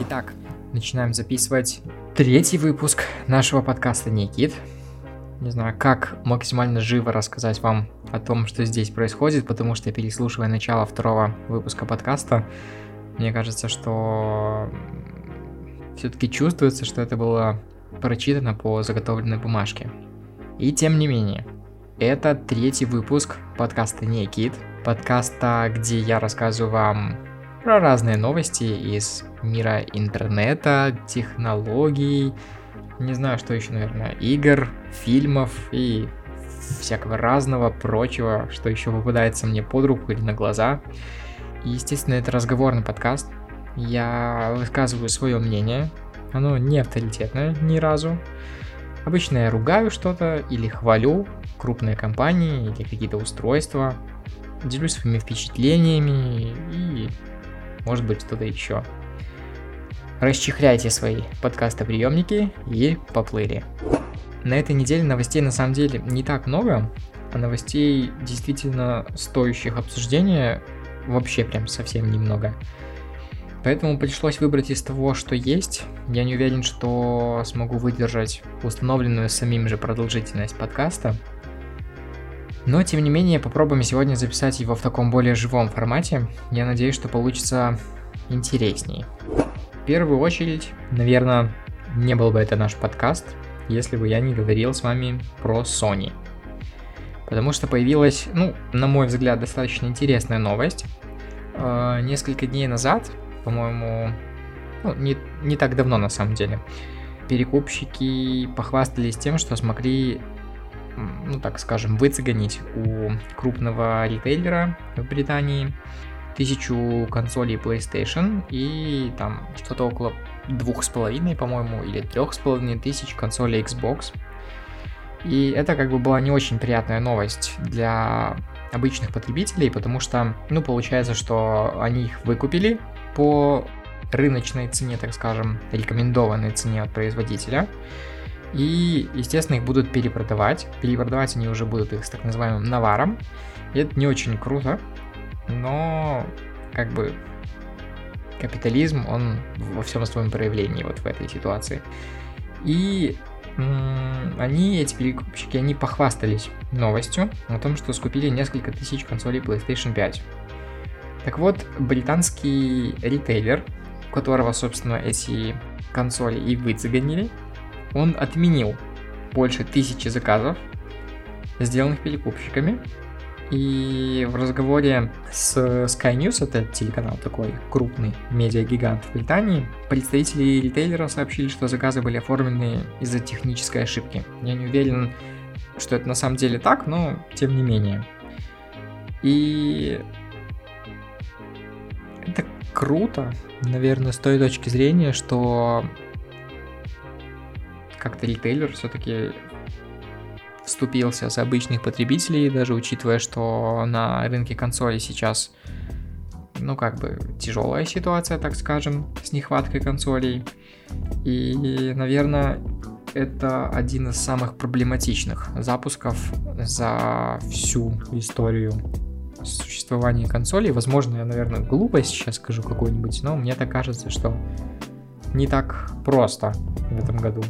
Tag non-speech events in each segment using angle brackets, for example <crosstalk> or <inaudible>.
Итак, начинаем записывать третий выпуск нашего подкаста «Никит». Не знаю, как максимально живо рассказать вам о том, что здесь происходит, потому что переслушивая начало второго выпуска подкаста, мне кажется, что все-таки чувствуется, что это было прочитано по заготовленной бумажке. И тем не менее, это третий выпуск подкаста «Некит», подкаста, где я рассказываю вам про разные новости из мира интернета, технологий, не знаю, что еще, наверное, игр, фильмов и всякого разного прочего, что еще попадается мне под руку или на глаза. И, естественно, это разговорный подкаст. Я высказываю свое мнение. Оно не авторитетное ни разу. Обычно я ругаю что-то или хвалю крупные компании или какие-то устройства. Делюсь своими впечатлениями и может быть что-то еще. Расчехляйте свои подкастоприемники и поплыли. На этой неделе новостей на самом деле не так много, а новостей действительно стоящих обсуждения вообще прям совсем немного. Поэтому пришлось выбрать из того, что есть. Я не уверен, что смогу выдержать установленную самим же продолжительность подкаста. Но, тем не менее, попробуем сегодня записать его в таком более живом формате. Я надеюсь, что получится интереснее. В первую очередь, наверное, не был бы это наш подкаст, если бы я не говорил с вами про Sony. Потому что появилась, ну, на мой взгляд, достаточно интересная новость. Э, несколько дней назад, по-моему, ну, не, не так давно на самом деле, перекупщики похвастались тем, что смогли ну так скажем, выцегонить у крупного ритейлера в Британии тысячу консолей PlayStation и там что-то около двух с половиной, по-моему, или трех с половиной тысяч консолей Xbox. И это как бы была не очень приятная новость для обычных потребителей, потому что, ну, получается, что они их выкупили по рыночной цене, так скажем, рекомендованной цене от производителя. И, естественно, их будут перепродавать. Перепродавать они уже будут их с так называемым наваром. И это не очень круто, но как бы капитализм, он во всем своем проявлении вот в этой ситуации. И они, эти перекупщики, они похвастались новостью о том, что скупили несколько тысяч консолей PlayStation 5. Так вот, британский ритейлер, которого, собственно, эти консоли и выцегонили, он отменил больше тысячи заказов, сделанных перекупщиками. И в разговоре с Sky News, это телеканал такой крупный, медиагигант в Британии, представители ритейлера сообщили, что заказы были оформлены из-за технической ошибки. Я не уверен, что это на самом деле так, но тем не менее. И это круто, наверное, с той точки зрения, что как-то ритейлер все-таки вступился с обычных потребителей, даже учитывая, что на рынке консолей сейчас, ну, как бы тяжелая ситуация, так скажем, с нехваткой консолей. И, наверное, это один из самых проблематичных запусков за всю историю существования консолей. Возможно, я, наверное, глупо сейчас скажу какую-нибудь, но мне так кажется, что не так просто в этом году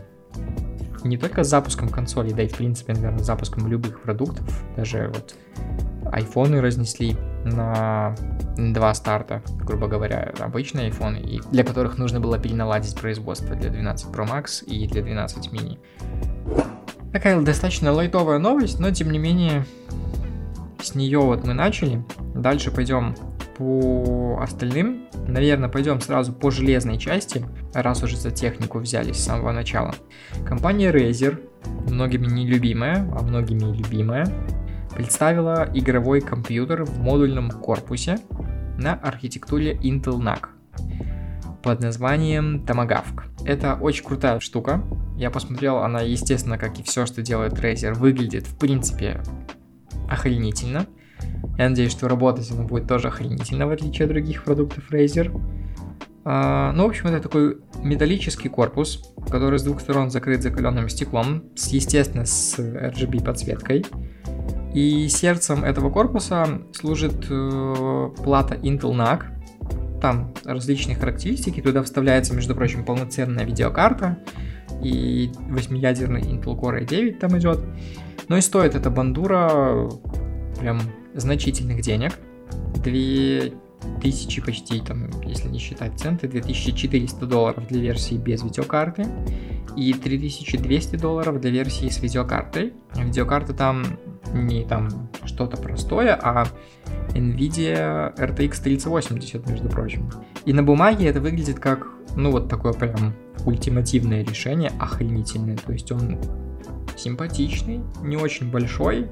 не только с запуском консолей, да и в принципе, наверное, с запуском любых продуктов. Даже вот айфоны разнесли на два старта, грубо говоря, обычные айфоны, и для которых нужно было переналадить производство для 12 Pro Max и для 12 mini. Такая достаточно лайтовая новость, но тем не менее с нее вот мы начали. Дальше пойдем по остальным. Наверное, пойдем сразу по железной части, раз уже за технику взялись с самого начала. Компания Razer, многими нелюбимая, а многими любимая, представила игровой компьютер в модульном корпусе на архитектуре Intel NAC под названием Tomahawk. Это очень крутая штука. Я посмотрел, она, естественно, как и все, что делает Razer, выглядит в принципе охренительно. Я надеюсь, что работать оно будет тоже охренительно, в отличие от других продуктов Razer. А, ну, в общем, это такой металлический корпус, который с двух сторон закрыт закаленным стеклом, с, естественно, с RGB подсветкой. И сердцем этого корпуса служит э, плата Intel NAC. Там различные характеристики, туда вставляется, между прочим, полноценная видеокарта, и 8-ядерный Intel Core i9 там идет. Но и стоит эта бандура прям значительных денег. 2000 почти, там, если не считать центы, 2400 долларов для версии без видеокарты и 3200 долларов для версии с видеокартой. Видеокарта там не там что-то простое, а NVIDIA RTX 3080, между прочим. И на бумаге это выглядит как, ну вот такое прям ультимативное решение, охренительное. То есть он симпатичный, не очень большой,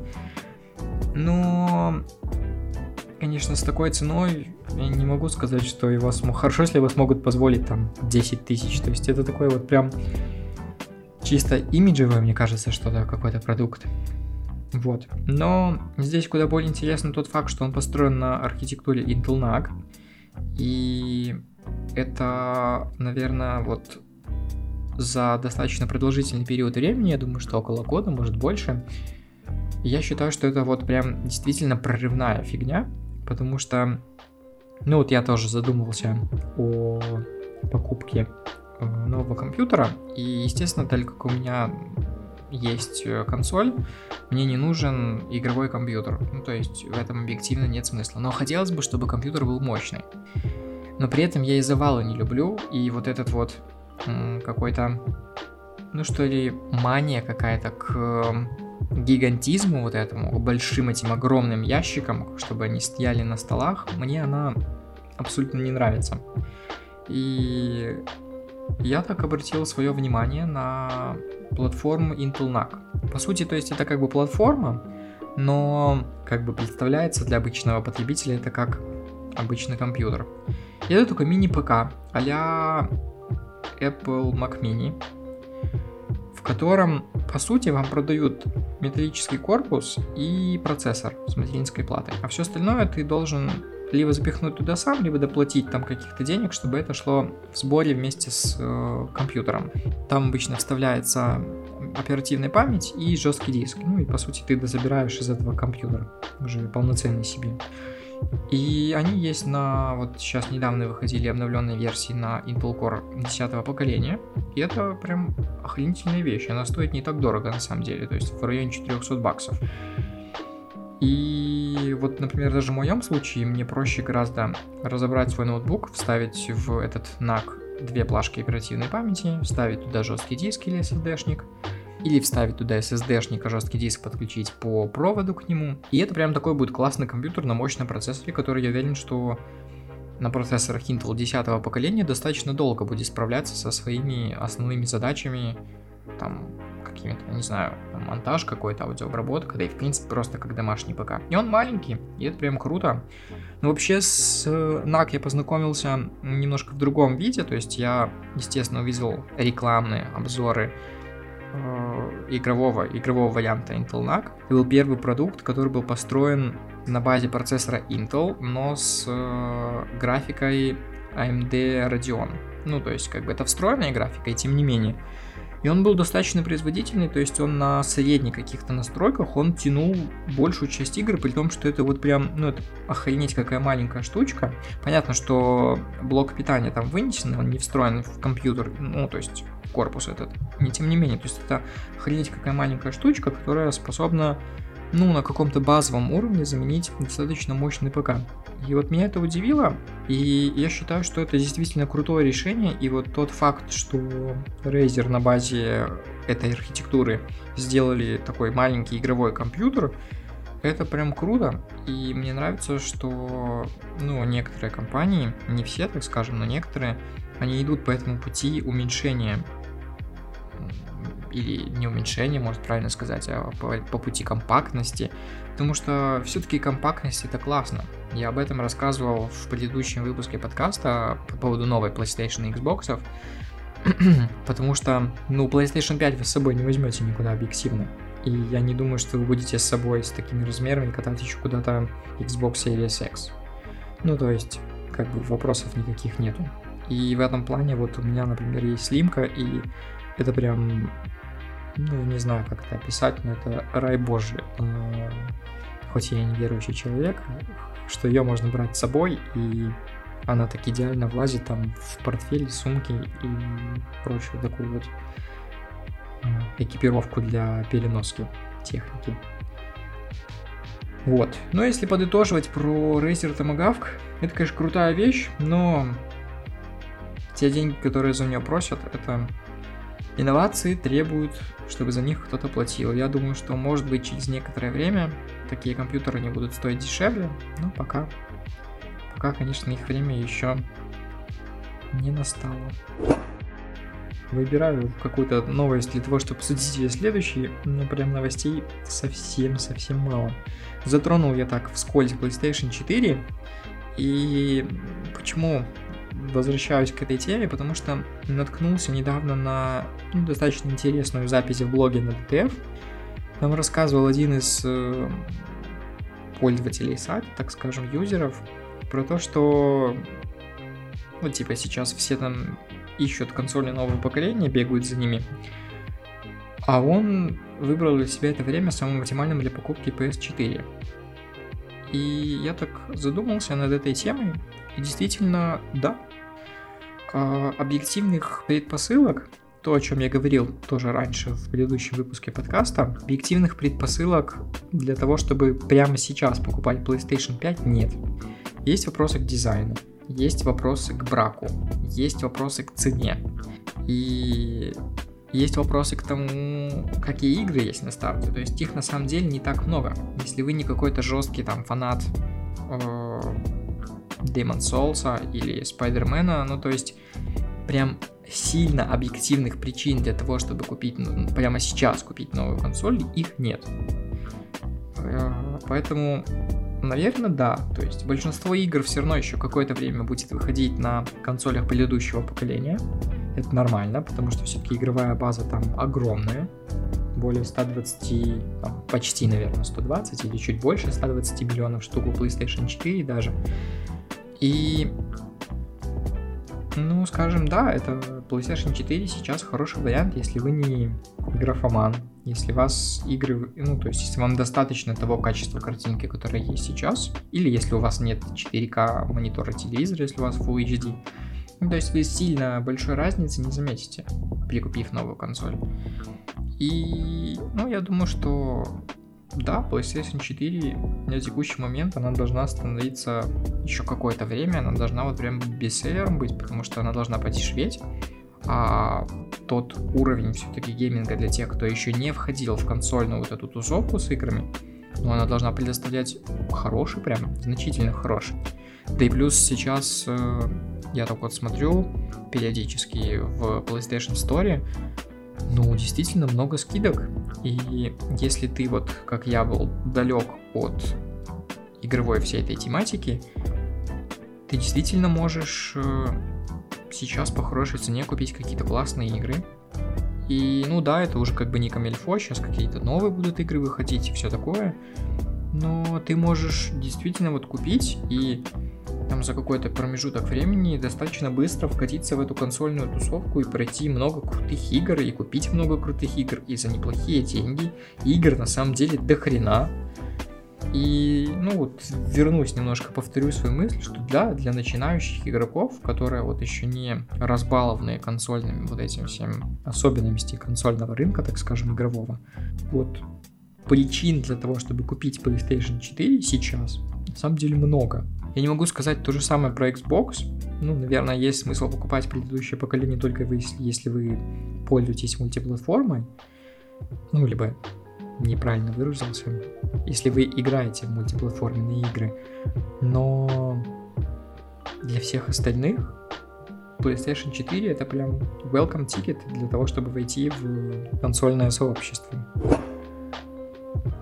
но, конечно, с такой ценой я не могу сказать, что его смог... Хорошо, если его смогут позволить там 10 тысяч. То есть это такой вот прям чисто имиджевый, мне кажется, что-то, какой-то продукт. Вот. Но здесь куда более интересно тот факт, что он построен на архитектуре Intel NAC. И это, наверное, вот за достаточно продолжительный период времени, я думаю, что около года, может больше, я считаю, что это вот прям действительно прорывная фигня, потому что, ну вот я тоже задумывался о покупке э, нового компьютера, и, естественно, так как у меня есть э, консоль, мне не нужен игровой компьютер. Ну, то есть в этом объективно нет смысла. Но хотелось бы, чтобы компьютер был мощный. Но при этом я и завалы не люблю, и вот этот вот какой-то, ну что ли, мания какая-то к гигантизму вот этому, большим этим огромным ящикам, чтобы они стояли на столах, мне она абсолютно не нравится. И я так обратил свое внимание на платформу Intel NAC. По сути, то есть это как бы платформа, но как бы представляется для обычного потребителя это как обычный компьютер. И это такой мини-ПК а Apple Mac Mini, в котором, по сути, вам продают металлический корпус и процессор с материнской платой. А все остальное ты должен либо запихнуть туда сам, либо доплатить там каких-то денег, чтобы это шло в сборе вместе с э, компьютером. Там обычно вставляется оперативная память и жесткий диск. Ну и по сути ты дозабираешь из этого компьютера уже полноценный себе. И они есть на, вот сейчас недавно выходили обновленные версии на Intel Core 10 поколения. И это прям охренительная вещь. Она стоит не так дорого на самом деле, то есть в районе 400 баксов. И вот, например, даже в моем случае мне проще гораздо разобрать свой ноутбук, вставить в этот NAC две плашки оперативной памяти, вставить туда жесткий диск или SSD-шник, или вставить туда SSD-шник, а жесткий диск подключить по проводу к нему. И это прям такой будет классный компьютер на мощном процессоре, который я уверен, что на процессорах Intel 10 поколения достаточно долго будет справляться со своими основными задачами, там, какими-то, не знаю, монтаж какой-то, аудиообработка, да и в принципе просто как домашний ПК. И он маленький, и это прям круто. Но вообще с NAC я познакомился немножко в другом виде, то есть я, естественно, увидел рекламные обзоры Э, игрового, игрового варианта Intel NAC. Это был первый продукт, который был построен на базе процессора Intel, но с э, графикой AMD Radeon. Ну, то есть, как бы это встроенная графика, и тем не менее. И он был достаточно производительный, то есть он на средних каких-то настройках, он тянул большую часть игр, при том, что это вот прям, ну это охренеть какая маленькая штучка. Понятно, что блок питания там вынесен, он не встроен в компьютер, ну то есть корпус этот. Не тем не менее, то есть это охренеть какая маленькая штучка, которая способна ну, на каком-то базовом уровне заменить достаточно мощный ПК. И вот меня это удивило, и я считаю, что это действительно крутое решение, и вот тот факт, что Razer на базе этой архитектуры сделали такой маленький игровой компьютер, это прям круто, и мне нравится, что, ну, некоторые компании, не все, так скажем, но некоторые, они идут по этому пути уменьшения или не уменьшение, может правильно сказать, а по, по пути компактности, потому что все-таки компактность это классно. Я об этом рассказывал в предыдущем выпуске подкаста по поводу новой PlayStation и Xbox, <clears throat> потому что, ну, PlayStation 5 вы с собой не возьмете никуда объективно. И я не думаю, что вы будете с собой с такими размерами катать еще куда-то Xbox Series X. Ну, то есть, как бы вопросов никаких нету. И в этом плане вот у меня, например, есть слимка, и это прям, ну, не знаю, как это описать, но это рай божий. А, хоть я и не верующий человек, что ее можно брать с собой, и она так идеально влазит там в портфель, сумки и прочую такую вот а, экипировку для переноски техники. Вот. Но если подытоживать про Razer Tomahawk, это, конечно, крутая вещь, но те деньги, которые за нее просят, это инновации требуют, чтобы за них кто-то платил. Я думаю, что, может быть, через некоторое время такие компьютеры не будут стоить дешевле, но пока, пока, конечно, их время еще не настало. Выбираю какую-то новость для того, чтобы обсудить ее следующий, но прям новостей совсем-совсем мало. Затронул я так вскользь PlayStation 4, и почему возвращаюсь к этой теме, потому что наткнулся недавно на ну, достаточно интересную запись в блоге на DTF, нам рассказывал один из э, пользователей сайта, так скажем, юзеров, про то, что ну, типа сейчас все там ищут консоли нового поколения, бегают за ними. А он выбрал для себя это время самым оптимальным для покупки PS4. И я так задумался над этой темой, и действительно, да, а, объективных предпосылок то, о чем я говорил тоже раньше в предыдущем выпуске подкаста, объективных предпосылок для того, чтобы прямо сейчас покупать PlayStation 5 нет. Есть вопросы к дизайну, есть вопросы к браку, есть вопросы к цене. И есть вопросы к тому, какие игры есть на старте. То есть их на самом деле не так много. Если вы не какой-то жесткий там фанат э, Demon Souls или Spider-Man, ну то есть прям сильно объективных причин для того, чтобы купить, ну, прямо сейчас купить новую консоль, их нет. Э, поэтому, наверное, да. То есть большинство игр все равно еще какое-то время будет выходить на консолях предыдущего поколения. Это нормально, потому что все-таки игровая база там огромная. Более 120, там, почти, наверное, 120 или чуть больше 120 миллионов штук у PlayStation 4 даже. И ну, скажем, да, это PlayStation 4 сейчас хороший вариант, если вы не графоман, если вас игры, ну, то есть, если вам достаточно того качества картинки, которое есть сейчас, или если у вас нет 4К монитора телевизора, если у вас Full HD, ну, то есть вы сильно большой разницы не заметите, прикупив новую консоль. И, ну, я думаю, что да, PlayStation 4 на текущий момент она должна становиться еще какое-то время, она должна вот прям бестселлером быть, потому что она должна подешеветь, а тот уровень все-таки гейминга для тех, кто еще не входил в консольную вот эту тусовку с играми, ну, она должна предоставлять хороший, прям значительно хороший. Да и плюс сейчас э, я так вот смотрю периодически в PlayStation Store, ну, действительно много скидок. И если ты вот, как я был, далек от игровой всей этой тематики, ты действительно можешь э, сейчас по хорошей цене купить какие-то классные игры. И, ну да, это уже как бы не камельфо, сейчас какие-то новые будут игры выходить и все такое. Но ты можешь действительно вот купить и там за какой-то промежуток времени достаточно быстро вкатиться в эту консольную тусовку и пройти много крутых игр, и купить много крутых игр, и за неплохие деньги. Игр на самом деле до хрена. И, ну вот, вернусь немножко, повторю свою мысль, что да, для начинающих игроков, которые вот еще не разбалованы консольными вот этим всем особенностями консольного рынка, так скажем, игрового, вот причин для того, чтобы купить PlayStation 4 сейчас, на самом деле много. Я не могу сказать то же самое про Xbox. Ну, наверное, есть смысл покупать предыдущее поколение только вы, если, вы пользуетесь мультиплатформой. Ну, либо неправильно выразился. Если вы играете в мультиплатформенные игры. Но для всех остальных PlayStation 4 это прям welcome ticket для того, чтобы войти в консольное сообщество.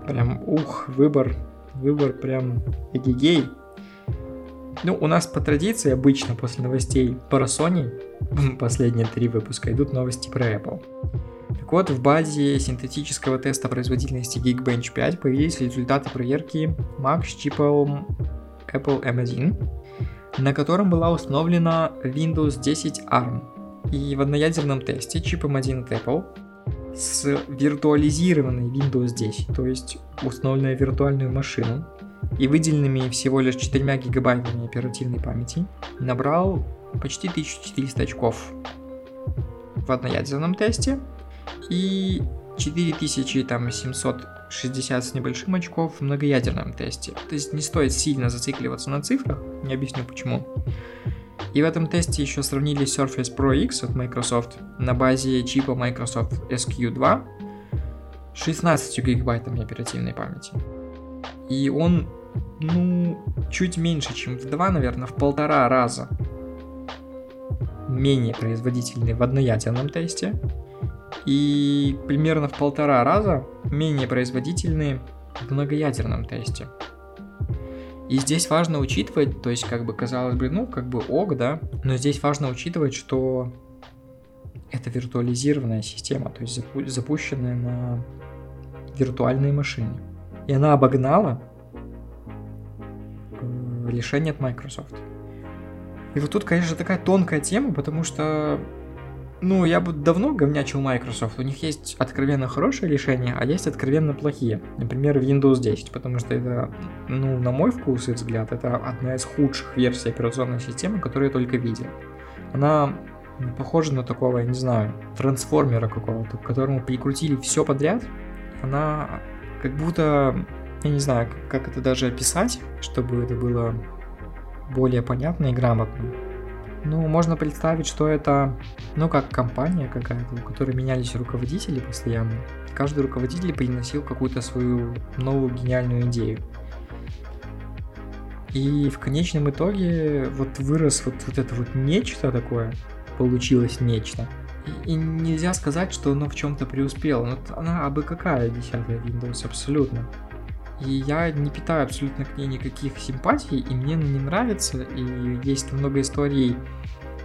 Прям, ух, выбор, выбор прям эгегей. Ну, у нас по традиции обычно после новостей про Sony, последние три выпуска, идут новости про Apple. Так вот, в базе синтетического теста производительности Geekbench 5 появились результаты проверки Mac с чипом Apple M1, на котором была установлена Windows 10 ARM. И в одноядерном тесте чип M1 от Apple с виртуализированной Windows 10, то есть установленной виртуальную машину, и выделенными всего лишь 4 гигабайтами оперативной памяти, набрал почти 1400 очков в одноядерном тесте и 4760 с небольшим очков в многоядерном тесте. То есть не стоит сильно зацикливаться на цифрах, не объясню почему. И в этом тесте еще сравнили Surface Pro X от Microsoft на базе чипа Microsoft SQ2 с 16 гигабайтами оперативной памяти. И он, ну, чуть меньше, чем в два, наверное, в полтора раза менее производительный в одноядерном тесте и примерно в полтора раза менее производительные в многоядерном тесте. И здесь важно учитывать, то есть, как бы казалось бы, ну, как бы ок, да, но здесь важно учитывать, что это виртуализированная система, то есть запу- запущенная на виртуальной машине. И она обогнала э, решение от Microsoft. И вот тут, конечно, такая тонкая тема, потому что ну, я бы давно говнячил Microsoft. У них есть откровенно хорошие решения, а есть откровенно плохие. Например, Windows 10, потому что это, ну, на мой вкус и взгляд, это одна из худших версий операционной системы, которую я только видел. Она похожа на такого, я не знаю, трансформера какого-то, к которому прикрутили все подряд. Она как будто, я не знаю, как это даже описать, чтобы это было более понятно и грамотно. Ну, можно представить, что это, ну, как компания какая-то, у которой менялись руководители постоянно. Каждый руководитель приносил какую-то свою новую гениальную идею. И в конечном итоге вот вырос вот, вот это вот нечто такое, получилось нечто. И, нельзя сказать, что оно в чем-то преуспело. Ну, она абы какая десятая Windows, абсолютно. И я не питаю абсолютно к ней никаких симпатий, и мне она не нравится, и есть много историй,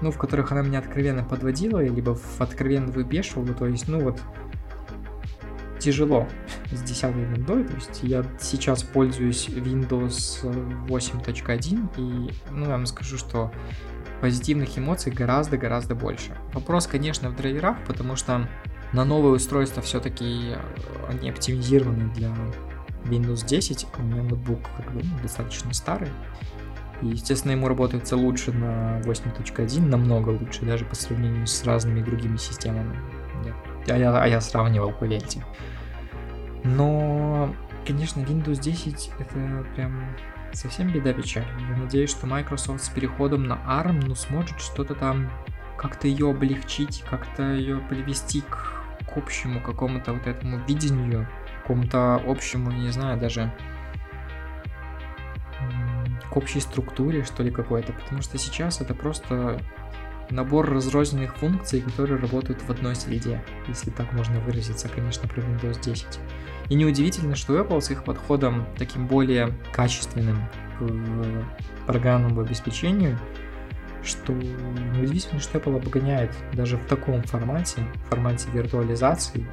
ну, в которых она меня откровенно подводила, либо в откровенно выбешивала, то есть, ну, вот, тяжело с 10 виндой, то есть я сейчас пользуюсь Windows 8.1, и, ну, я вам скажу, что позитивных эмоций гораздо-гораздо больше. Вопрос, конечно, в драйверах, потому что на новые устройства все-таки они оптимизированы для Windows 10, у меня ноутбук как бы, ну, достаточно старый. И, естественно, ему работается лучше на 8.1, намного лучше, даже по сравнению с разными другими системами. А я, а я сравнивал, поверьте. Но, конечно, Windows 10 это прям совсем беда печаль. Я надеюсь, что Microsoft с переходом на ARM ну, сможет что-то там как-то ее облегчить, как-то ее привести к, к общему какому-то вот этому видению какому-то общему, не знаю, даже к общей структуре, что ли, какой-то, потому что сейчас это просто набор разрозненных функций, которые работают в одной среде, если так можно выразиться, конечно, про Windows 10. И неудивительно, что Apple с их подходом таким более качественным к программному обеспечению, что неудивительно, что Apple обгоняет даже в таком формате, в формате виртуализации,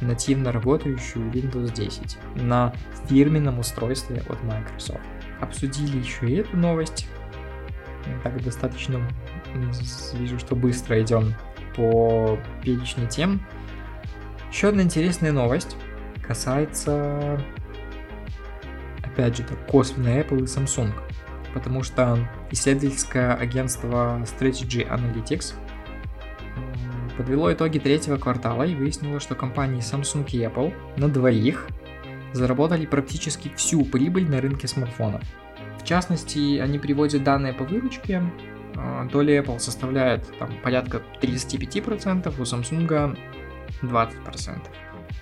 нативно работающую Windows 10 на фирменном устройстве от Microsoft. Обсудили еще и эту новость. Так достаточно вижу, что быстро идем по перечню тем. Еще одна интересная новость касается, опять же, так, косвенно Apple и Samsung. Потому что исследовательское агентство Strategy Analytics подвело итоги третьего квартала и выяснило, что компании Samsung и Apple на двоих заработали практически всю прибыль на рынке смартфонов. В частности, они приводят данные по выручке. А, доля Apple составляет там, порядка 35%, у Samsung 20%.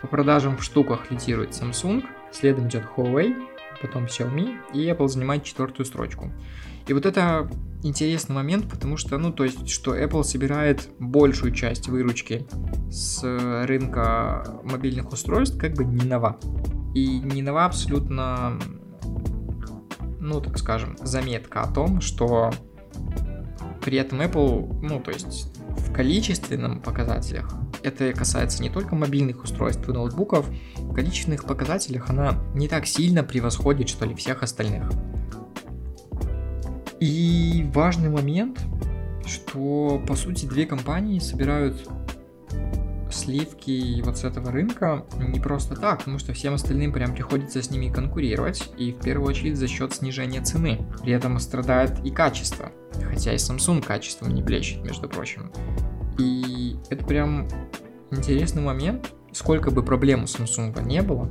По продажам в штуках лидирует Samsung, следом идет Huawei, потом Xiaomi, и Apple занимает четвертую строчку. И вот это интересный момент, потому что, ну, то есть, что Apple собирает большую часть выручки с рынка мобильных устройств, как бы не нова. И не нова абсолютно, ну, так скажем, заметка о том, что при этом Apple, ну, то есть, в количественном показателях это касается не только мобильных устройств и ноутбуков, в количественных показателях она не так сильно превосходит, что ли, всех остальных. И важный момент, что по сути две компании собирают сливки вот с этого рынка не просто так, потому что всем остальным прям приходится с ними конкурировать, и в первую очередь за счет снижения цены. При этом страдает и качество, хотя и Samsung качеством не блещет, между прочим. И это прям интересный момент, сколько бы проблем у Samsung не было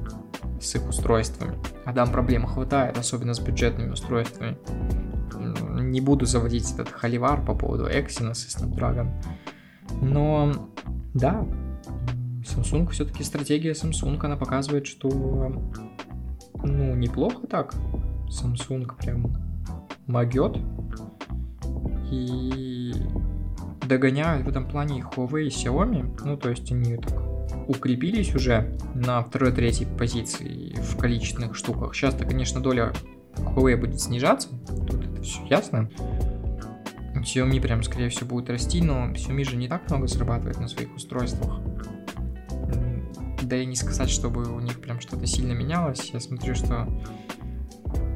с их устройствами, а там проблем хватает, особенно с бюджетными устройствами. Не буду заводить этот холивар по поводу Exynos и Snapdragon. Но да, Samsung все-таки стратегия Samsung, она показывает, что ну, неплохо так. Samsung прям могет. И догоняют в этом плане Huawei и Xiaomi. Ну, то есть они так укрепились уже на второй-третьей позиции в количественных штуках. Сейчас-то, конечно, доля Huawei будет снижаться. Тут это все ясно. Xiaomi прям, скорее всего, будет расти, но Xiaomi же не так много зарабатывает на своих устройствах да и не сказать, чтобы у них прям что-то сильно менялось. Я смотрю, что...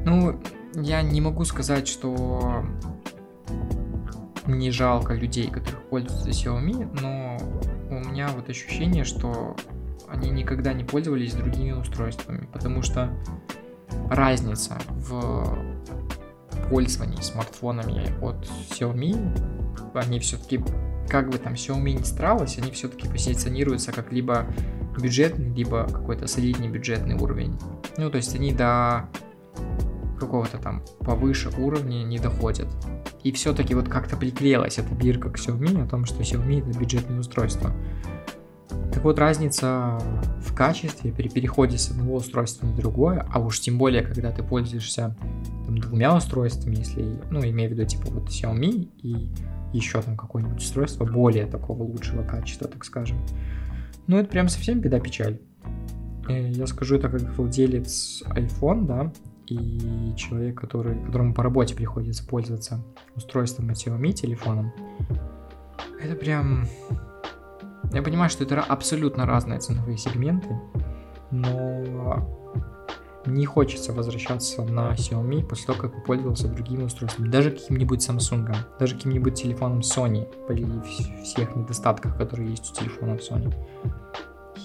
Ну, я не могу сказать, что не жалко людей, которых пользуются Xiaomi, но у меня вот ощущение, что они никогда не пользовались другими устройствами, потому что разница в пользовании смартфонами от Xiaomi, они все-таки, как бы там Xiaomi не старалась, они все-таки позиционируются как либо бюджетный, либо какой-то солидный бюджетный уровень. Ну, то есть они до какого-то там повыше уровня не доходят. И все-таки вот как-то приклеилась эта бирка к Xiaomi о том, что Xiaomi это бюджетное устройство. Так вот, разница в качестве при переходе с одного устройства на другое, а уж тем более, когда ты пользуешься там, двумя устройствами, если, ну, имею в виду, типа, вот Xiaomi и еще там какое-нибудь устройство более такого лучшего качества, так скажем, ну, это прям совсем беда-печаль. Э, я скажу это как владелец iPhone, да, и человек, который, которому по работе приходится пользоваться устройством от Xiaomi, телефоном. Это прям... Я понимаю, что это абсолютно разные ценовые сегменты, но не хочется возвращаться на Xiaomi после того, как пользовался другими устройствами. Даже каким-нибудь Samsung, даже каким-нибудь телефоном Sony, при всех недостатках, которые есть у телефонов Sony.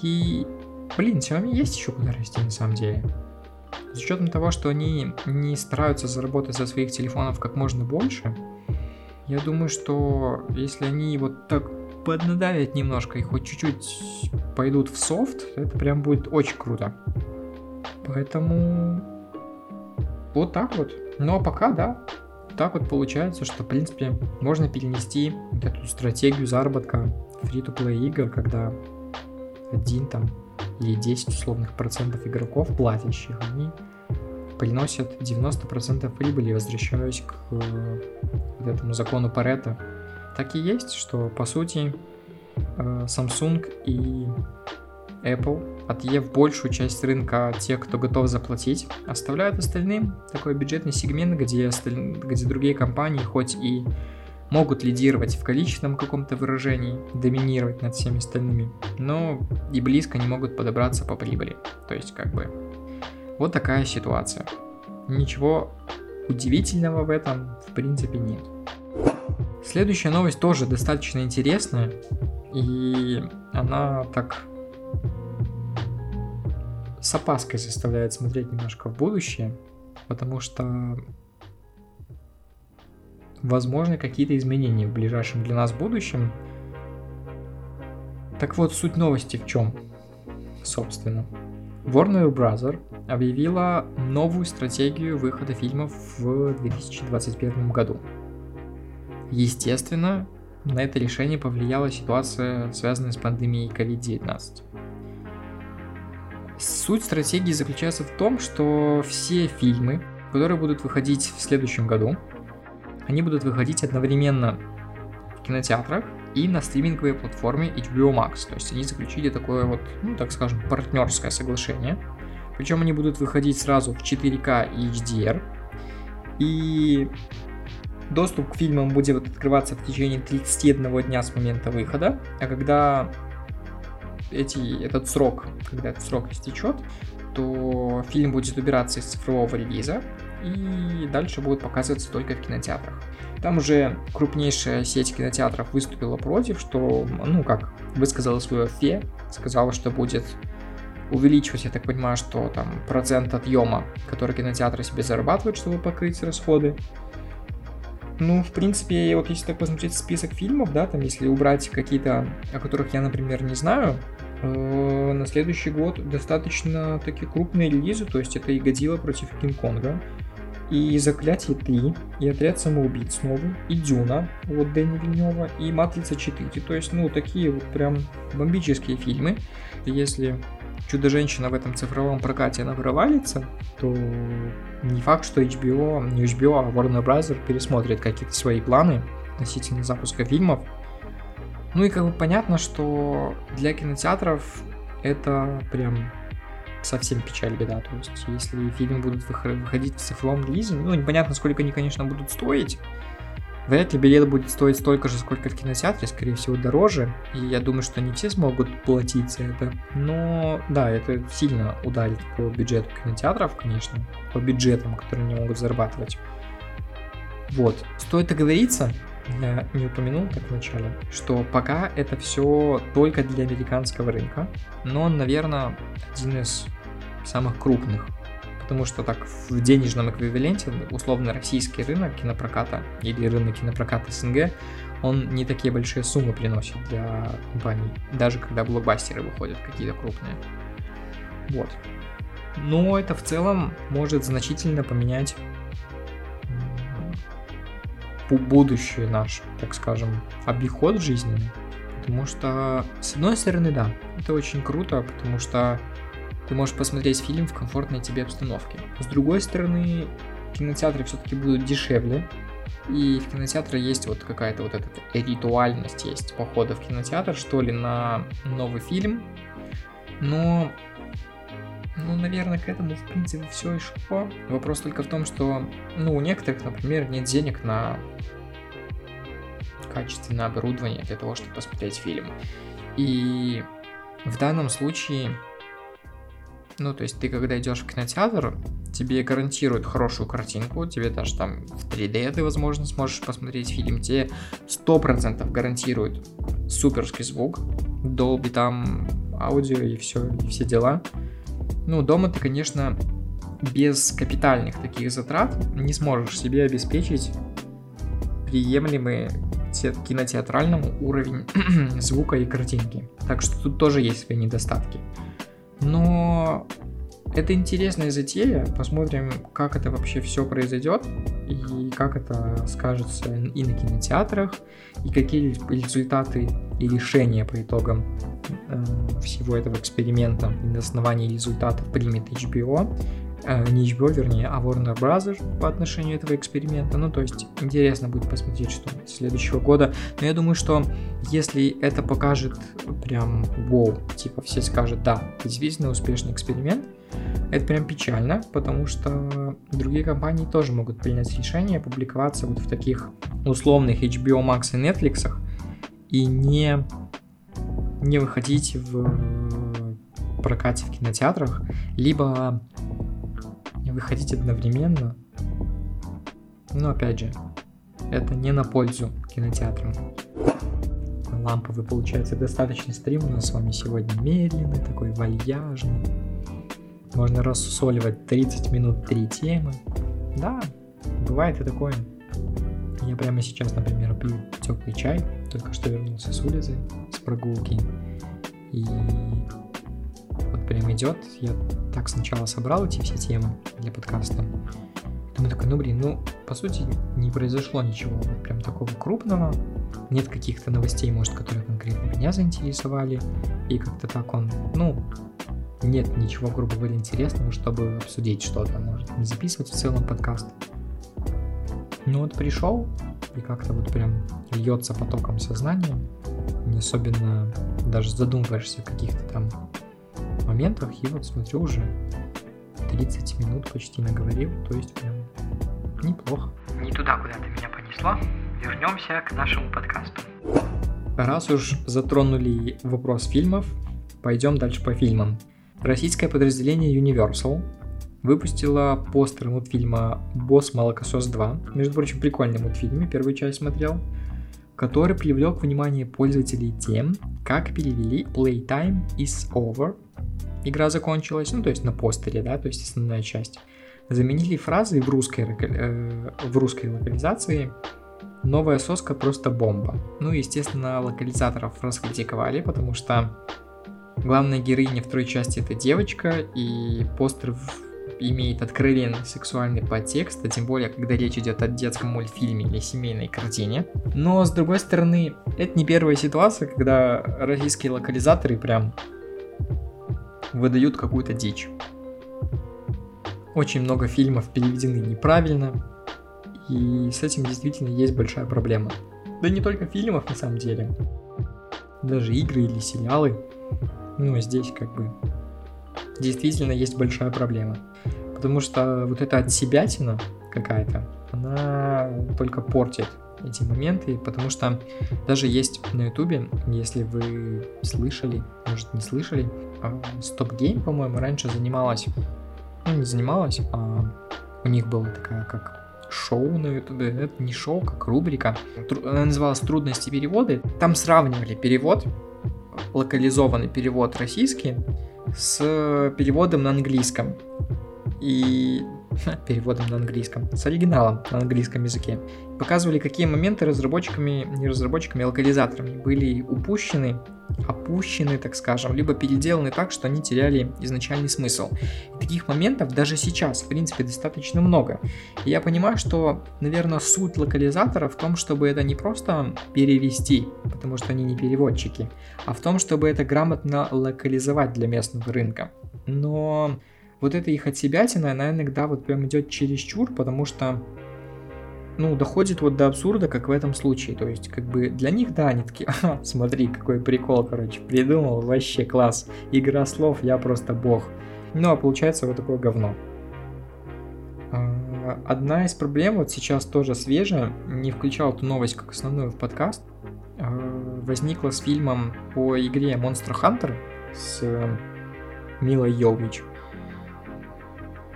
И, блин, Xiaomi есть еще куда расти на самом деле. С учетом того, что они не стараются заработать со своих телефонов как можно больше, я думаю, что если они вот так поднадавят немножко и хоть чуть-чуть пойдут в софт, это прям будет очень круто. Поэтому вот так вот. Ну а пока, да, так вот получается, что, в принципе, можно перенести вот эту стратегию заработка фри-то-плей игр, когда один там или 10 условных процентов игроков платящих, они приносят 90% прибыли, возвращаясь к э, вот этому закону Паретта. Так и есть, что по сути э, Samsung и Apple, отъев большую часть рынка тех, кто готов заплатить, оставляют остальным такой бюджетный сегмент, где, осталь... где другие компании хоть и могут лидировать в количественном каком-то выражении, доминировать над всеми остальными, но и близко не могут подобраться по прибыли. То есть как бы вот такая ситуация. Ничего удивительного в этом в принципе нет. Следующая новость тоже достаточно интересная, и она так с опаской заставляет смотреть немножко в будущее, потому что возможны какие-то изменения в ближайшем для нас будущем. Так вот, суть новости в чем, собственно. Warner Bros. объявила новую стратегию выхода фильмов в 2021 году. Естественно, на это решение повлияла ситуация, связанная с пандемией COVID-19. Суть стратегии заключается в том, что все фильмы, которые будут выходить в следующем году, они будут выходить одновременно в кинотеатрах и на стриминговой платформе HBO Max. То есть они заключили такое вот, ну так скажем, партнерское соглашение. Причем они будут выходить сразу в 4К и HDR. И доступ к фильмам будет открываться в течение 31 дня с момента выхода. А когда эти, этот срок, когда этот срок истечет, то фильм будет убираться из цифрового релиза и дальше будет показываться только в кинотеатрах. Там уже крупнейшая сеть кинотеатров выступила против, что, ну как, высказала свое фе, сказала, что будет увеличивать, я так понимаю, что там процент отъема, который кинотеатры себе зарабатывают, чтобы покрыть расходы. Ну, в принципе, вот если так посмотреть список фильмов, да, там если убрать какие-то, о которых я, например, не знаю, э, на следующий год достаточно такие крупные релизы, то есть это и Годзилла против Кинг-Конга, и Заклятие 3, и Отряд самоубийц новый, и Дюна вот Дэни Вильнева, и Матрица 4. То есть, ну, такие вот прям бомбические фильмы. Если Чудо-женщина в этом цифровом прокате она провалится, то не факт, что HBO, не HBO, а Warner Bros. пересмотрит какие-то свои планы относительно запуска фильмов. Ну и как бы понятно, что для кинотеатров это прям совсем печаль беда. То есть, если фильмы будут выходить в цифровом релизе, ну, непонятно, сколько они, конечно, будут стоить. Вряд ли билет будет стоить столько же, сколько в кинотеатре, скорее всего, дороже. И я думаю, что не все смогут платить за это. Но да, это сильно ударит по бюджету кинотеатров, конечно, по бюджетам, которые они могут зарабатывать. Вот. Стоит оговориться, я не упомянул так в начале, что пока это все только для американского рынка, но он, наверное, один из самых крупных. Потому что так в денежном эквиваленте условно российский рынок кинопроката или рынок кинопроката СНГ, он не такие большие суммы приносит для компаний, даже когда блокбастеры выходят какие-то крупные. Вот. Но это в целом может значительно поменять будущее наш, так скажем, обиход жизненный. Потому что, с одной стороны, да, это очень круто, потому что ты можешь посмотреть фильм в комфортной тебе обстановке. С другой стороны, кинотеатры все-таки будут дешевле, и в кинотеатре есть вот какая-то вот эта ритуальность есть похода в кинотеатр, что ли, на новый фильм. Но, ну, наверное, к этому, в принципе, все и шло. Вопрос только в том, что, ну, у некоторых, например, нет денег на качественное оборудование для того, чтобы посмотреть фильм. И в данном случае, ну, то есть ты когда идешь в кинотеатр, тебе гарантируют хорошую картинку, тебе даже там в 3D ты, возможно, сможешь посмотреть фильм, тебе 100% гарантируют суперский звук, Dolby там аудио и все, и все дела. Ну, дома ты, конечно, без капитальных таких затрат не сможешь себе обеспечить приемлемый кинотеатральному уровень <clears throat> звука и картинки. Так что тут тоже есть свои недостатки. Но это интересная затея. Посмотрим, как это вообще все произойдет и как это скажется и на кинотеатрах, и какие результаты и решения по итогам э, всего этого эксперимента и на основании результатов примет HBO э, HBO, вернее, а Warner Bros. по отношению этого эксперимента. Ну, то есть, интересно будет посмотреть, что следующего года. Но я думаю, что если это покажет прям вау, типа все скажут, да, действительно успешный эксперимент, это прям печально, потому что другие компании тоже могут принять решение публиковаться вот в таких условных HBO Max и Netflix и не, не выходить в прокате в кинотеатрах, либо выходить одновременно. Но опять же, это не на пользу кинотеатрам. Ламповый получается достаточно стрим у нас с вами сегодня медленный, такой вальяжный. Можно рассусоливать 30 минут три темы. Да, бывает и такое. Я прямо сейчас, например, пью теплый чай, только что вернулся с улицы, с прогулки. И прям идет. Я так сначала собрал эти все темы для подкаста. Думаю такой, ну блин, ну по сути не произошло ничего прям такого крупного. Нет каких-то новостей, может, которые конкретно меня заинтересовали. И как-то так он, ну, нет ничего, грубо говоря, интересного, чтобы обсудить что-то, может, не записывать в целом подкаст. Ну вот пришел, и как-то вот прям льется потоком сознания, не особенно даже задумываешься о каких-то там моментах, и вот смотрю уже 30 минут почти наговорил, то есть прям неплохо. Не туда, куда ты меня понесло. Вернемся к нашему подкасту. Раз уж затронули вопрос фильмов, пойдем дальше по фильмам. Российское подразделение Universal выпустила постер мультфильма «Босс Молокосос 2». Между прочим, прикольный мультфильм, первую часть смотрел который привлек внимание пользователей тем, как перевели Playtime is over. Игра закончилась, ну то есть на постере, да, то есть основная часть. Заменили фразы в русской, э, в русской локализации «Новая соска просто бомба». Ну, естественно, локализаторов раскритиковали, потому что главная героиня второй части это девочка, и постер имеет откровенный сексуальный подтекст, а тем более, когда речь идет о детском мультфильме или семейной картине. Но, с другой стороны, это не первая ситуация, когда российские локализаторы прям выдают какую-то дичь. Очень много фильмов переведены неправильно, и с этим действительно есть большая проблема. Да не только фильмов на самом деле, даже игры или сериалы. Ну, здесь как бы действительно есть большая проблема. Потому что вот эта отсебятина какая-то, она только портит эти моменты, потому что даже есть на ютубе, если вы слышали, может не слышали, Stop Game, по-моему, раньше занималась, ну не занималась, а у них была такая как шоу на ютубе, это не шоу, как рубрика, она называлась «Трудности перевода», там сравнивали перевод, локализованный перевод российский, с переводом на английском. И <laughs> переводом на английском, с оригиналом на английском языке. Показывали, какие моменты разработчиками, не разработчиками, а локализаторами были упущены, опущены, так скажем, либо переделаны так, что они теряли изначальный смысл. И таких моментов даже сейчас, в принципе, достаточно много. И я понимаю, что, наверное, суть локализатора в том, чтобы это не просто перевести, потому что они не переводчики, а в том, чтобы это грамотно локализовать для местного рынка. Но вот это их отсебятина, она иногда вот прям идет чересчур, потому что ну, доходит вот до абсурда, как в этом случае. То есть, как бы для них, да, они такие, ага, смотри, какой прикол, короче, придумал, вообще класс. Игра слов, я просто бог. Ну, а получается вот такое говно. А, одна из проблем, вот сейчас тоже свежая, не включал эту новость как основную в подкаст, а, возникла с фильмом по игре Monster Hunter с Милой Йович.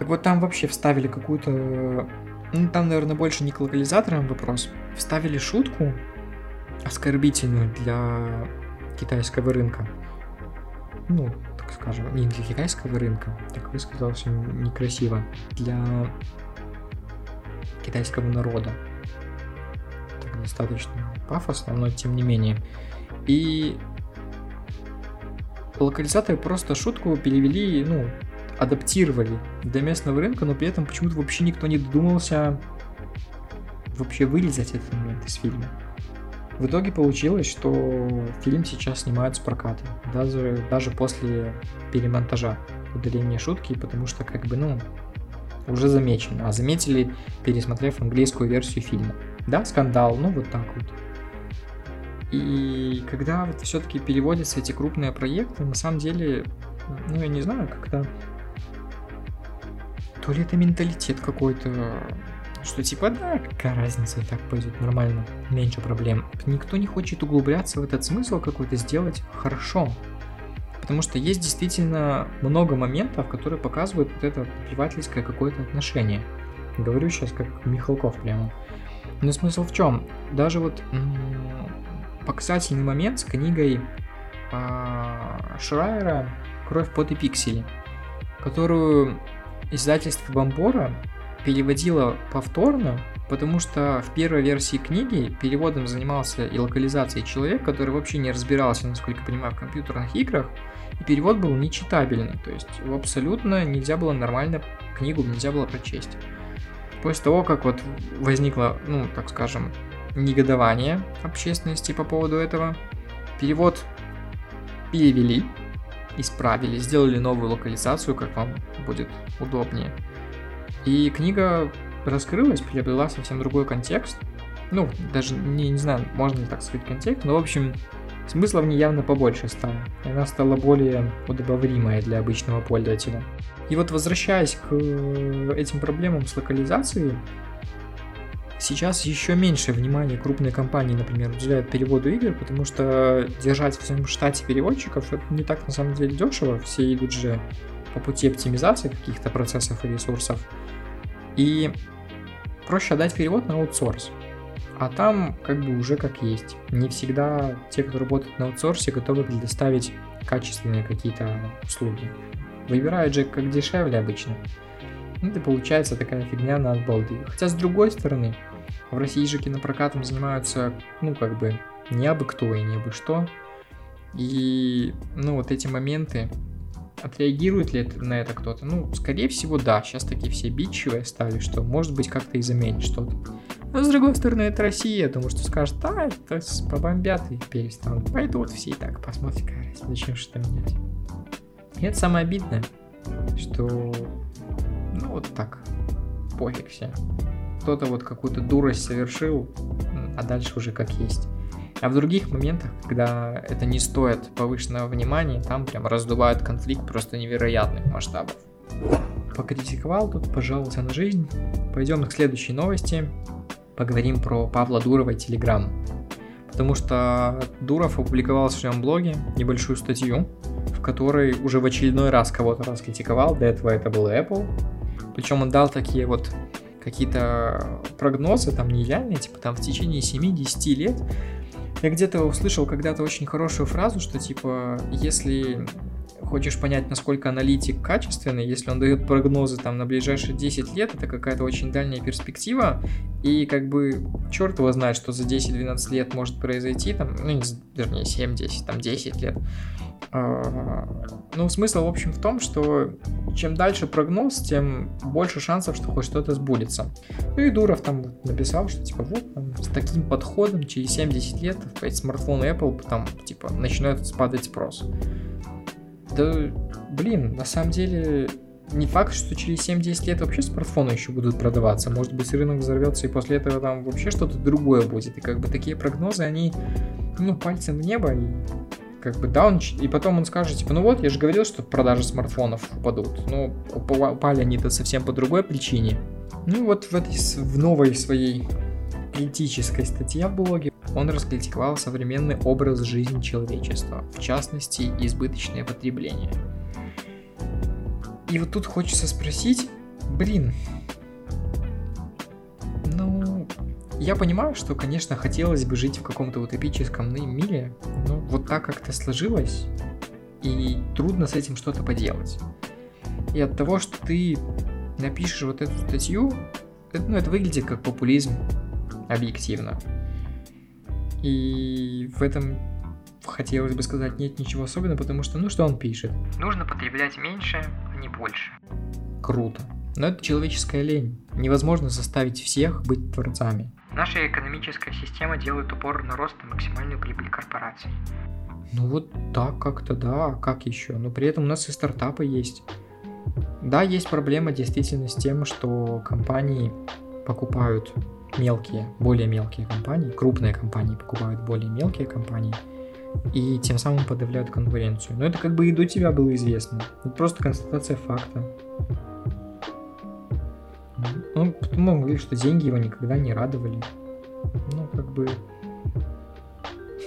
Так вот там вообще вставили какую-то... Ну, там, наверное, больше не к локализаторам вопрос. Вставили шутку оскорбительную для китайского рынка. Ну, так скажем, не для китайского рынка, так высказался некрасиво, для китайского народа. Так достаточно пафосно, но тем не менее. И локализаторы просто шутку перевели, ну, адаптировали для местного рынка, но при этом почему-то вообще никто не додумался вообще вырезать этот момент из фильма. В итоге получилось, что фильм сейчас снимают с проката, даже, даже после перемонтажа, удаления шутки, потому что как бы, ну, уже замечено. А заметили, пересмотрев английскую версию фильма. Да, скандал, ну вот так вот. И когда вот все-таки переводятся эти крупные проекты, на самом деле, ну я не знаю, как-то то ли это менталитет какой-то, что типа, да, какая разница, и так пойдет нормально, меньше проблем. Никто не хочет углубляться в этот смысл какой-то сделать хорошо. Потому что есть действительно много моментов, которые показывают вот это плевательское какое-то отношение. Говорю сейчас как Михалков прямо. Но смысл в чем? Даже вот показательный момент с книгой а- Шрайера «Кровь, пот и пиксели», которую Издательство Бомбора переводило повторно, потому что в первой версии книги переводом занимался и локализацией человек, который вообще не разбирался, насколько я понимаю, в компьютерных играх, и перевод был нечитабельный, то есть абсолютно нельзя было нормально, книгу нельзя было прочесть. После того, как вот возникло, ну, так скажем, негодование общественности по поводу этого, перевод перевели, исправили, сделали новую локализацию, как вам будет удобнее. И книга раскрылась, приобрела совсем другой контекст. Ну, даже не, не знаю, можно ли так сказать контекст, но, в общем, смысла в ней явно побольше стало. И она стала более удобоваримая для обычного пользователя. И вот возвращаясь к этим проблемам с локализацией, сейчас еще меньше внимания крупные компании, например, уделяют переводу игр, потому что держать в своем штате переводчиков это не так на самом деле дешево. Все идут же по пути оптимизации каких-то процессов и ресурсов. И проще отдать перевод на аутсорс. А там как бы уже как есть. Не всегда те, кто работает на аутсорсе, готовы предоставить качественные какие-то услуги. Выбирают же как дешевле обычно. Ну, это получается такая фигня на отбалды. Хотя с другой стороны, в России же кинопрокатом занимаются, ну, как бы, не абы кто и не абы что. И, ну, вот эти моменты, отреагирует ли это, на это кто-то? Ну, скорее всего, да. Сейчас такие все бичевые стали, что, может быть, как-то и заменит что-то. Но, с другой стороны, это Россия, потому что скажет, да, это побомбят и перестанут. Пойдут все и так, посмотрим, какая разница, зачем что-то менять. И это самое обидное, что, ну, вот так, пофиг все. Кто-то вот какую-то дурость совершил, а дальше уже как есть. А в других моментах, когда это не стоит повышенного внимания, там прям раздувают конфликт просто невероятных масштабов. Покритиковал тут, пожаловался на жизнь. Пойдем к следующей новости. Поговорим про Павла Дурова и Телеграм. Потому что Дуров опубликовал в своем блоге небольшую статью, в которой уже в очередной раз кого-то раскритиковал. До этого это был Apple. Причем он дал такие вот какие-то прогнозы, там нереальные, типа там в течение 7-10 лет я где-то услышал когда-то очень хорошую фразу, что типа, если хочешь понять, насколько аналитик качественный, если он дает прогнозы там на ближайшие 10 лет, это какая-то очень дальняя перспектива, и как бы черт его знает, что за 10-12 лет может произойти, там, ну, вернее, 7-10, там 10 лет. А, ну, смысл, в общем, в том, что чем дальше прогноз, тем больше шансов, что хоть что-то сбудется. Ну и Дуров там написал, что типа вот там, с таким подходом через 70 лет смартфоны Apple там типа начинают спадать спрос. Да, блин, на самом деле не факт, что через 7-10 лет вообще смартфоны еще будут продаваться. Может быть, рынок взорвется, и после этого там вообще что-то другое будет. И как бы такие прогнозы, они, ну, пальцем в небо, и как бы, да, он, и потом он скажет, типа, ну вот, я же говорил, что продажи смартфонов упадут. Ну, упали они-то совсем по другой причине. Ну вот в этой, в новой своей критической статье в блоге он раскритиковал современный образ жизни человечества, в частности, избыточное потребление. И вот тут хочется спросить, блин, ну, я понимаю, что, конечно, хотелось бы жить в каком-то утопическом мире, но вот так как-то сложилось, и трудно с этим что-то поделать. И от того, что ты напишешь вот эту статью, это, ну, это выглядит как популизм, объективно. И в этом хотелось бы сказать нет ничего особенного, потому что, ну что он пишет? Нужно потреблять меньше, а не больше. Круто. Но это человеческая лень. Невозможно заставить всех быть творцами. Наша экономическая система делает упор на рост и максимальную прибыль корпораций. Ну вот так как-то да, а как еще? Но при этом у нас и стартапы есть. Да, есть проблема действительно с тем, что компании покупают мелкие, более мелкие компании, крупные компании покупают более мелкие компании, и тем самым подавляют конкуренцию. Но это как бы и до тебя было известно. Это просто констатация факта. Ну, потом мы говорили, что деньги его никогда не радовали. Ну, как бы...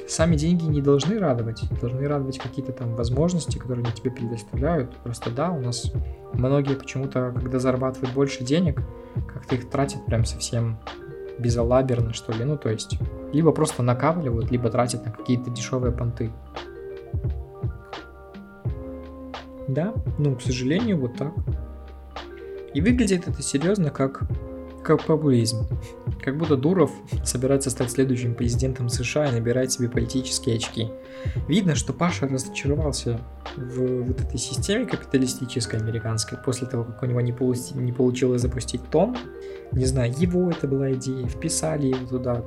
Сами деньги не должны радовать. Должны радовать какие-то там возможности, которые они тебе предоставляют. Просто да, у нас многие почему-то, когда зарабатывают больше денег, как-то их тратят прям совсем безалаберно, что ли. Ну, то есть, либо просто накапливают, либо тратят на какие-то дешевые понты. Да, ну, к сожалению, вот так. И выглядит это серьезно как, популизм. Как будто Дуров собирается стать следующим президентом США и набирать себе политические очки. Видно, что Паша разочаровался в вот этой системе капиталистической американской после того, как у него не, получ... не получилось запустить Том. Не знаю, его это была идея, вписали его туда.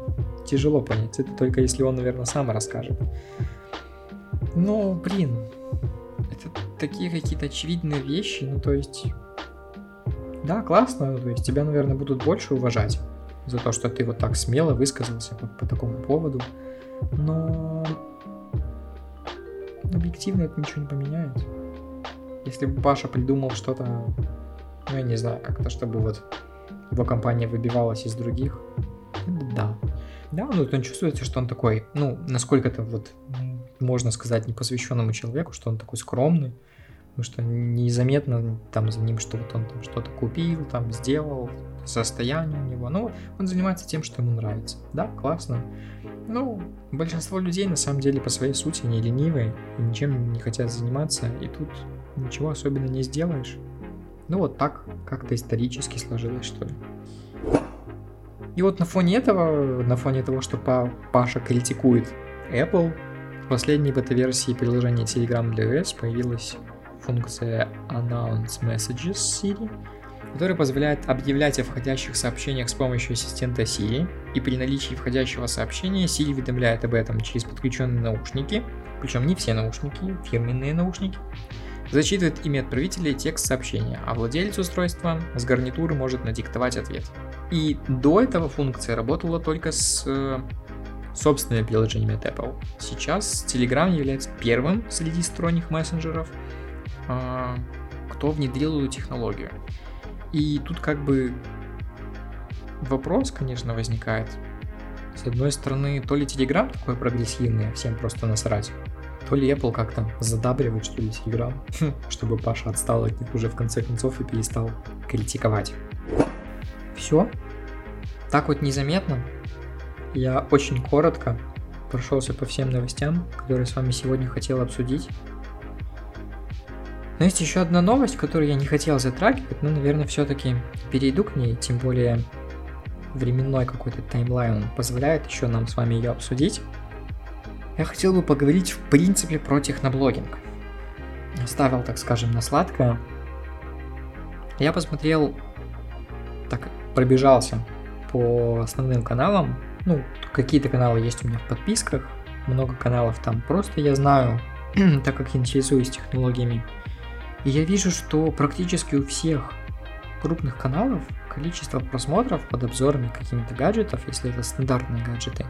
Тяжело понять, это только если он, наверное, сам расскажет. Но, блин, это такие какие-то очевидные вещи, ну то есть... Да, классно, то есть тебя, наверное, будут больше уважать за то, что ты вот так смело высказался по, по такому поводу. Но объективно это ничего не поменяет. Если бы Паша придумал что-то, ну я не знаю, как-то, чтобы вот его компания выбивалась из других, Да. Да, ну он чувствуется, что он такой, ну, насколько-то вот можно сказать непосвященному человеку, что он такой скромный, потому что незаметно там за ним, что вот он там что-то купил, там сделал, состояние у него. Ну, он занимается тем, что ему нравится. Да, классно. Ну, большинство людей на самом деле по своей сути не ленивые и ничем не хотят заниматься, и тут ничего особенно не сделаешь. Ну вот так как-то исторически сложилось, что ли. И вот на фоне этого, на фоне того, что Паша критикует Apple, в последней бета-версии приложения Telegram для iOS появилась функция Announce Messages Siri, которая позволяет объявлять о входящих сообщениях с помощью ассистента Siri, и при наличии входящего сообщения Siri уведомляет об этом через подключенные наушники, причем не все наушники, фирменные наушники, зачитывает имя отправителя и текст сообщения, а владелец устройства с гарнитуры может надиктовать ответ. И до этого функция работала только с э, собственными приложениями от Apple. Сейчас Telegram является первым среди сторонних мессенджеров, кто внедрил эту технологию. И тут как бы вопрос, конечно, возникает. С одной стороны, то ли Telegram такой прогрессивный, а всем просто насрать, то ли Apple как-то задабривает, что ли, Telegram, <laughs> чтобы Паша отстал от них уже в конце концов и перестал критиковать. Все. Так вот незаметно. Я очень коротко прошелся по всем новостям, которые с вами сегодня хотел обсудить. Но есть еще одна новость, которую я не хотел затрагивать, но, наверное, все-таки перейду к ней, тем более временной какой-то таймлайн позволяет еще нам с вами ее обсудить я хотел бы поговорить в принципе про техноблогинг. Ставил, так скажем, на сладкое. Я посмотрел, так пробежался по основным каналам. Ну, какие-то каналы есть у меня в подписках, много каналов там просто я знаю, <clears throat> так как интересуюсь технологиями. И я вижу, что практически у всех крупных каналов количество просмотров под обзорами каких-то гаджетов, если это стандартные гаджеты,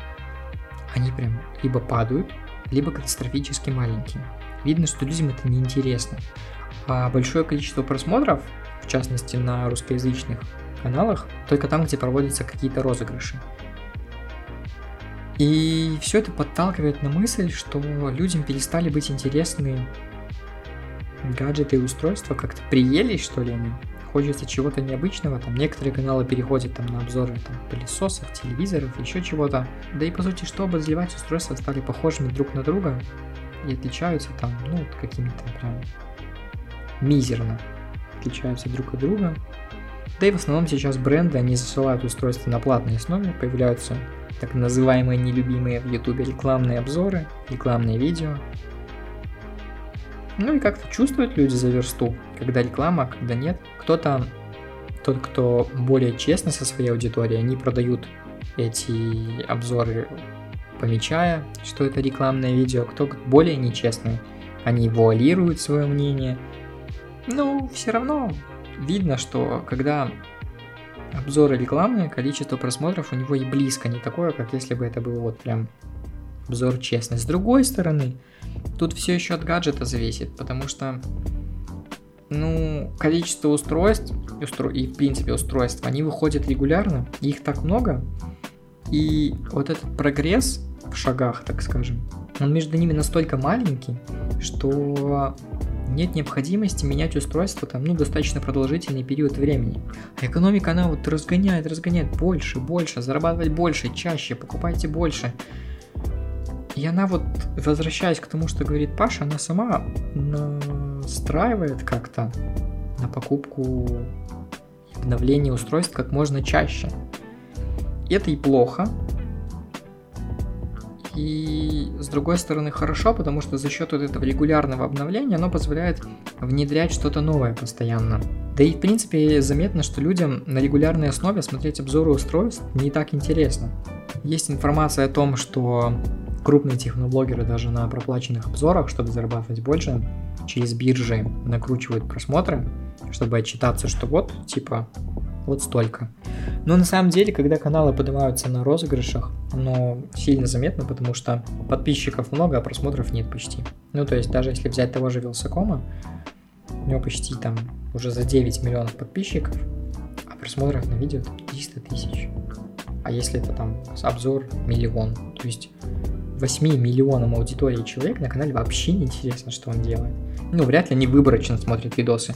они прям либо падают, либо катастрофически маленькие. Видно, что людям это неинтересно. А большое количество просмотров, в частности на русскоязычных каналах, только там, где проводятся какие-то розыгрыши. И все это подталкивает на мысль, что людям перестали быть интересны гаджеты и устройства, как-то приелись, что ли, они хочется чего-то необычного, там некоторые каналы переходят там на обзоры там, пылесосов, телевизоров, еще чего-то. Да и по сути, что обозревать устройства стали похожими друг на друга и отличаются там, ну, какими-то прям мизерно отличаются друг от друга. Да и в основном сейчас бренды, они засылают устройства на платной основе, появляются так называемые нелюбимые в ютубе рекламные обзоры, рекламные видео, ну и как-то чувствуют люди за версту, когда реклама, а когда нет. Кто-то, тот, кто более честно со своей аудиторией, они продают эти обзоры, помечая, что это рекламное видео. Кто более нечестный, они вуалируют свое мнение. Ну, все равно видно, что когда обзоры рекламные, количество просмотров у него и близко не такое, как если бы это был вот прям обзор честный. С другой стороны, Тут все еще от гаджета зависит, потому что ну, количество устройств устро... и, в принципе, устройств, они выходят регулярно, их так много, и вот этот прогресс в шагах, так скажем, он между ними настолько маленький, что нет необходимости менять устройство там, ну, достаточно продолжительный период времени. А экономика, она вот разгоняет, разгоняет больше, больше, зарабатывать больше, чаще, покупайте больше. И она вот, возвращаясь к тому, что говорит Паша, она сама настраивает как-то на покупку и обновление устройств как можно чаще. Это и плохо, и с другой стороны хорошо, потому что за счет вот этого регулярного обновления оно позволяет внедрять что-то новое постоянно. Да и в принципе заметно, что людям на регулярной основе смотреть обзоры устройств не так интересно. Есть информация о том, что крупные техноблогеры даже на проплаченных обзорах, чтобы зарабатывать больше, через биржи накручивают просмотры, чтобы отчитаться, что вот, типа, вот столько. Но на самом деле, когда каналы поднимаются на розыгрышах, оно сильно заметно, потому что подписчиков много, а просмотров нет почти. Ну, то есть, даже если взять того же Вилсакома, у него почти там уже за 9 миллионов подписчиков, а просмотров на видео там 300 тысяч. а если это там обзор миллион. То есть 8 миллионам аудитории человек на канале вообще не интересно, что он делает. Ну, вряд ли они выборочно смотрят видосы.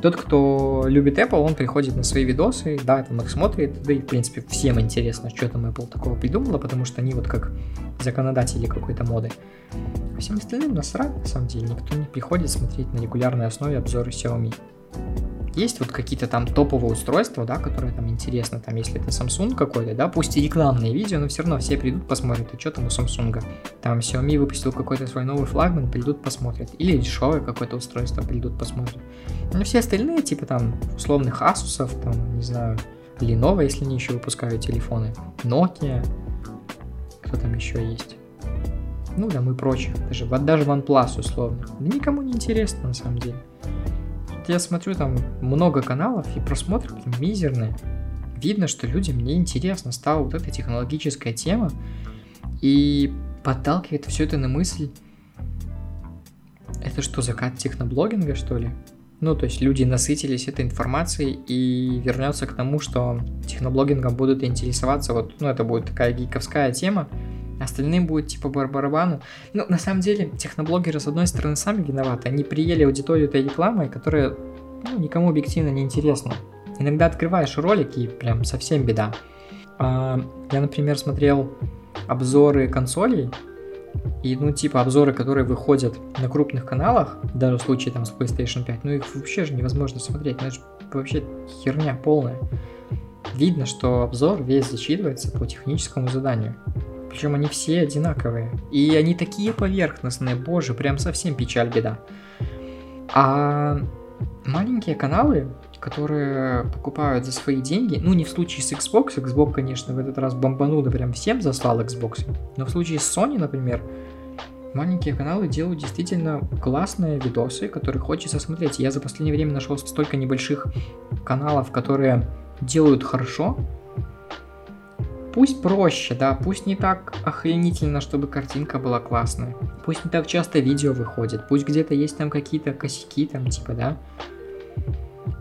Тот, кто любит Apple, он приходит на свои видосы, да, там их смотрит, да и, в принципе, всем интересно, что там Apple такого придумала, потому что они вот как законодатели какой-то моды. А всем остальным насрать, на самом деле, никто не приходит смотреть на регулярной основе обзоры Xiaomi. Есть вот какие-то там топовые устройства, да, которые там интересно, там, если это Samsung какой-то, да, пусть и рекламные видео, но все равно все придут, посмотрят, а что там у Samsung. Там Xiaomi выпустил какой-то свой новый флагман, придут, посмотрят. Или дешевое какое-то устройство, придут, посмотрят. Но все остальные, типа там, условных Asus, там, не знаю, Lenovo, если они еще выпускают телефоны, Nokia, кто там еще есть. Ну, там и прочее. Даже, даже OnePlus условно. Да никому не интересно на самом деле я смотрю там много каналов, и просмотры прям мизерные. Видно, что людям не интересно стала вот эта технологическая тема, и подталкивает все это на мысль, это что, закат техноблогинга, что ли? Ну, то есть люди насытились этой информацией и вернется к тому, что техноблогингом будут интересоваться, вот, ну, это будет такая гиковская тема, Остальным будет типа барбарабану. Ну, на самом деле, техноблогеры, с одной стороны, сами виноваты. Они приели аудиторию этой рекламой, которая ну, никому объективно не интересна. Иногда открываешь ролики и прям совсем беда. А, я, например, смотрел обзоры консолей, и, ну, типа, обзоры, которые выходят на крупных каналах, даже в случае там с PlayStation 5, ну, их вообще же невозможно смотреть, ну, это же вообще херня полная. Видно, что обзор весь зачитывается по техническому заданию. Причем они все одинаковые. И они такие поверхностные, боже, прям совсем печаль, беда. А маленькие каналы, которые покупают за свои деньги, ну не в случае с Xbox, Xbox, конечно, в этот раз бомбануда прям всем заслал Xbox, но в случае с Sony, например, маленькие каналы делают действительно классные видосы, которые хочется смотреть. Я за последнее время нашел столько небольших каналов, которые делают хорошо, Пусть проще, да, пусть не так охренительно, чтобы картинка была классная. Пусть не так часто видео выходит, пусть где-то есть там какие-то косяки, там типа, да.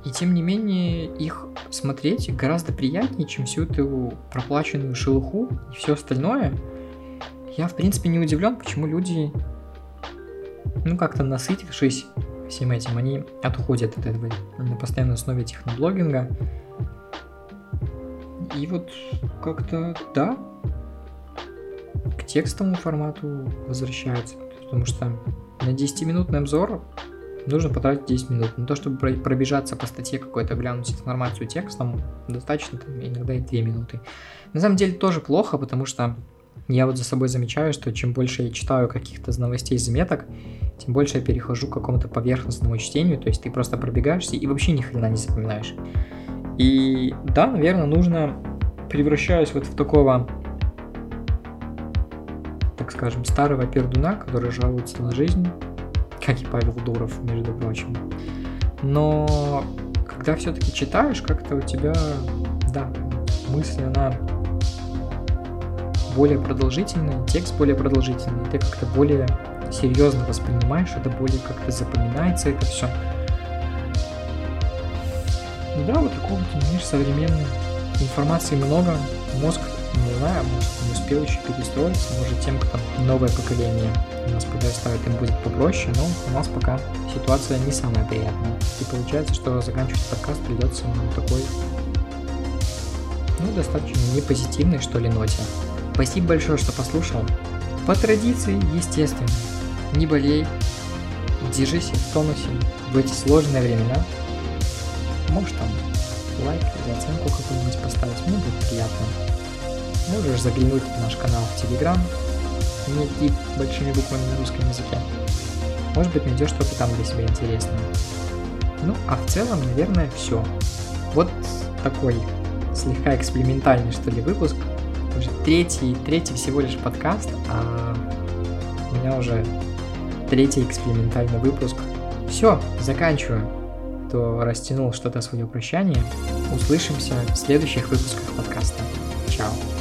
И тем не менее, их смотреть гораздо приятнее, чем всю эту проплаченную шелуху и все остальное. Я, в принципе, не удивлен, почему люди, ну, как-то насытившись всем этим, они отходят от этого на постоянной основе техноблогинга. И вот как-то, да, к текстовому формату возвращаются. Потому что на 10-минутный обзор нужно потратить 10 минут. На то, чтобы пробежаться по статье какой-то, глянуть информацию текстом, достаточно там, иногда и 2 минуты. На самом деле тоже плохо, потому что я вот за собой замечаю, что чем больше я читаю каких-то новостей, заметок, тем больше я перехожу к какому-то поверхностному чтению, то есть ты просто пробегаешься и вообще ни хрена не запоминаешь. И да, наверное, нужно, превращаясь вот в такого, так скажем, старого пердуна, который жалуется на жизнь, как и Павел Дуров, между прочим. Но когда все-таки читаешь, как-то у тебя, да, мысль, она более продолжительная, текст более продолжительный, ты как-то более серьезно воспринимаешь это, более как-то запоминается это все. Да, вот такой вот мир современный. Информации много, мозг, не знаю, может не успел еще перестроиться, может тем, кто новое поколение у нас подрастает, им будет попроще, но у нас пока ситуация не самая приятная. И получается, что заканчивать подкаст придется на такой, ну, достаточно непозитивной, что ли, ноте. Спасибо большое, что послушал. По традиции, естественно, не болей, держись в тонусе в эти сложные времена, Можешь там лайк или оценку какую-нибудь поставить, мне будет приятно. Можешь заглянуть в наш канал в Телеграм, найти большими буквами на русском языке. Может быть, найдешь что-то там для себя интересное. Ну, а в целом, наверное, все. Вот такой слегка экспериментальный, что ли, выпуск. Уже третий, третий всего лишь подкаст, а у меня уже третий экспериментальный выпуск. Все, заканчиваю кто растянул что-то свое прощание. Услышимся в следующих выпусках подкаста. Чао.